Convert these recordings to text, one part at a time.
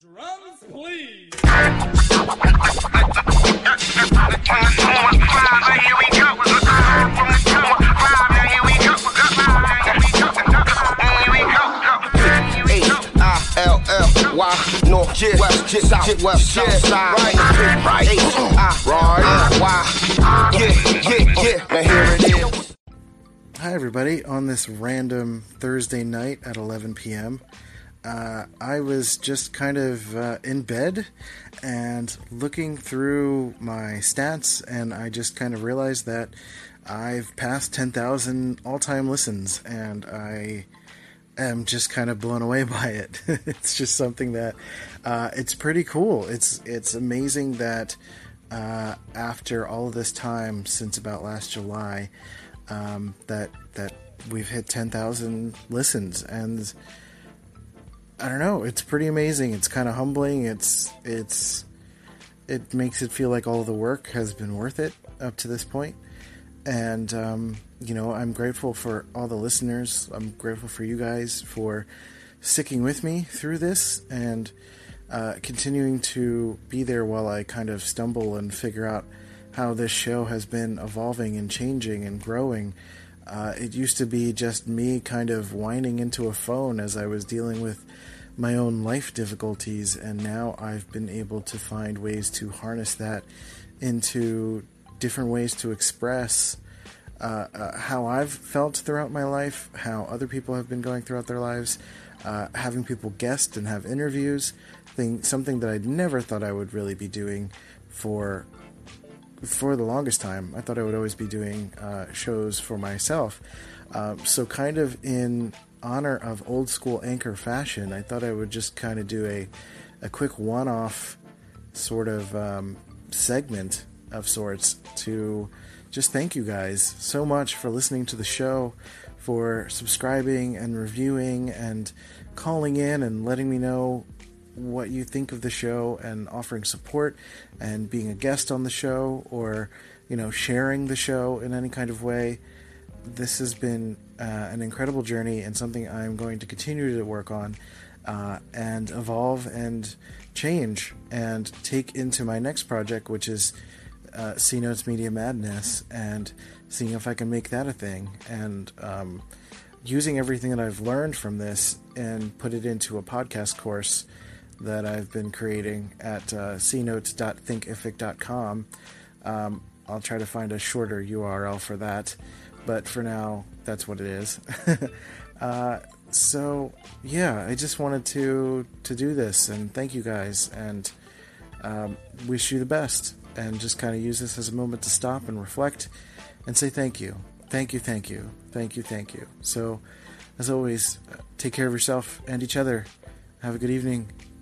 Drums, please. Right, right, now here it is. Hi, everybody. On this random Thursday night at 11 p.m., uh, I was just kind of uh, in bed and looking through my stats, and I just kind of realized that I've passed 10,000 all time listens, and I am just kind of blown away by it. it's just something that uh, it's pretty cool. It's it's amazing that uh, after all this time since about last July, um, that that we've hit 10,000 listens and I don't know, it's pretty amazing. It's kind of humbling. It's it's it makes it feel like all the work has been worth it up to this point. And um, you know, I'm grateful for all the listeners. I'm grateful for you guys for sticking with me through this and uh, continuing to be there while I kind of stumble and figure out how this show has been evolving and changing and growing. Uh, it used to be just me kind of whining into a phone as I was dealing with my own life difficulties, and now I've been able to find ways to harness that into different ways to express uh, uh, how I've felt throughout my life, how other people have been going throughout their lives, uh, having people guest and have interviews, thing something that I'd never thought I would really be doing for for the longest time. I thought I would always be doing uh, shows for myself. Uh, so, kind of in honor of old school anchor fashion, I thought I would just kind of do a, a quick one off sort of um, segment of sorts to just thank you guys so much for listening to the show, for subscribing and reviewing and calling in and letting me know what you think of the show and offering support and being a guest on the show or you know sharing the show in any kind of way this has been uh, an incredible journey and something i'm going to continue to work on uh, and evolve and change and take into my next project which is uh, c notes media madness and seeing if i can make that a thing. And um, using everything that i've learned from this and put it into a podcast course that I've been creating at uh, cnotes.thinkific.com. Um, I'll try to find a shorter URL for that, but for now, that's what it is. uh, so yeah, I just wanted to to do this and thank you guys and um, wish you the best and just kind of use this as a moment to stop and reflect and say thank you, thank you, thank you, thank you, thank you. So as always, take care of yourself and each other. Have a good evening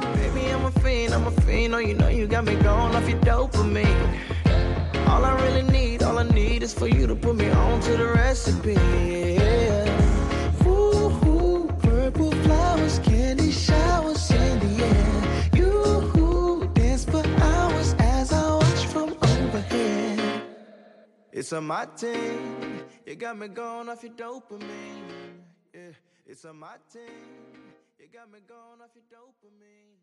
Baby, I'm a fiend, I'm a fiend. Oh, you know you got me going off your dopamine. All I really need, all I need is for you to put me on to the recipe. Yeah. Ooh, ooh, purple flowers, candy showers in the air. You dance for hours as I watch from overhead. It's a my thing. You got me going off your dopamine. Yeah, it's a my thing. You got me going off your dopamine.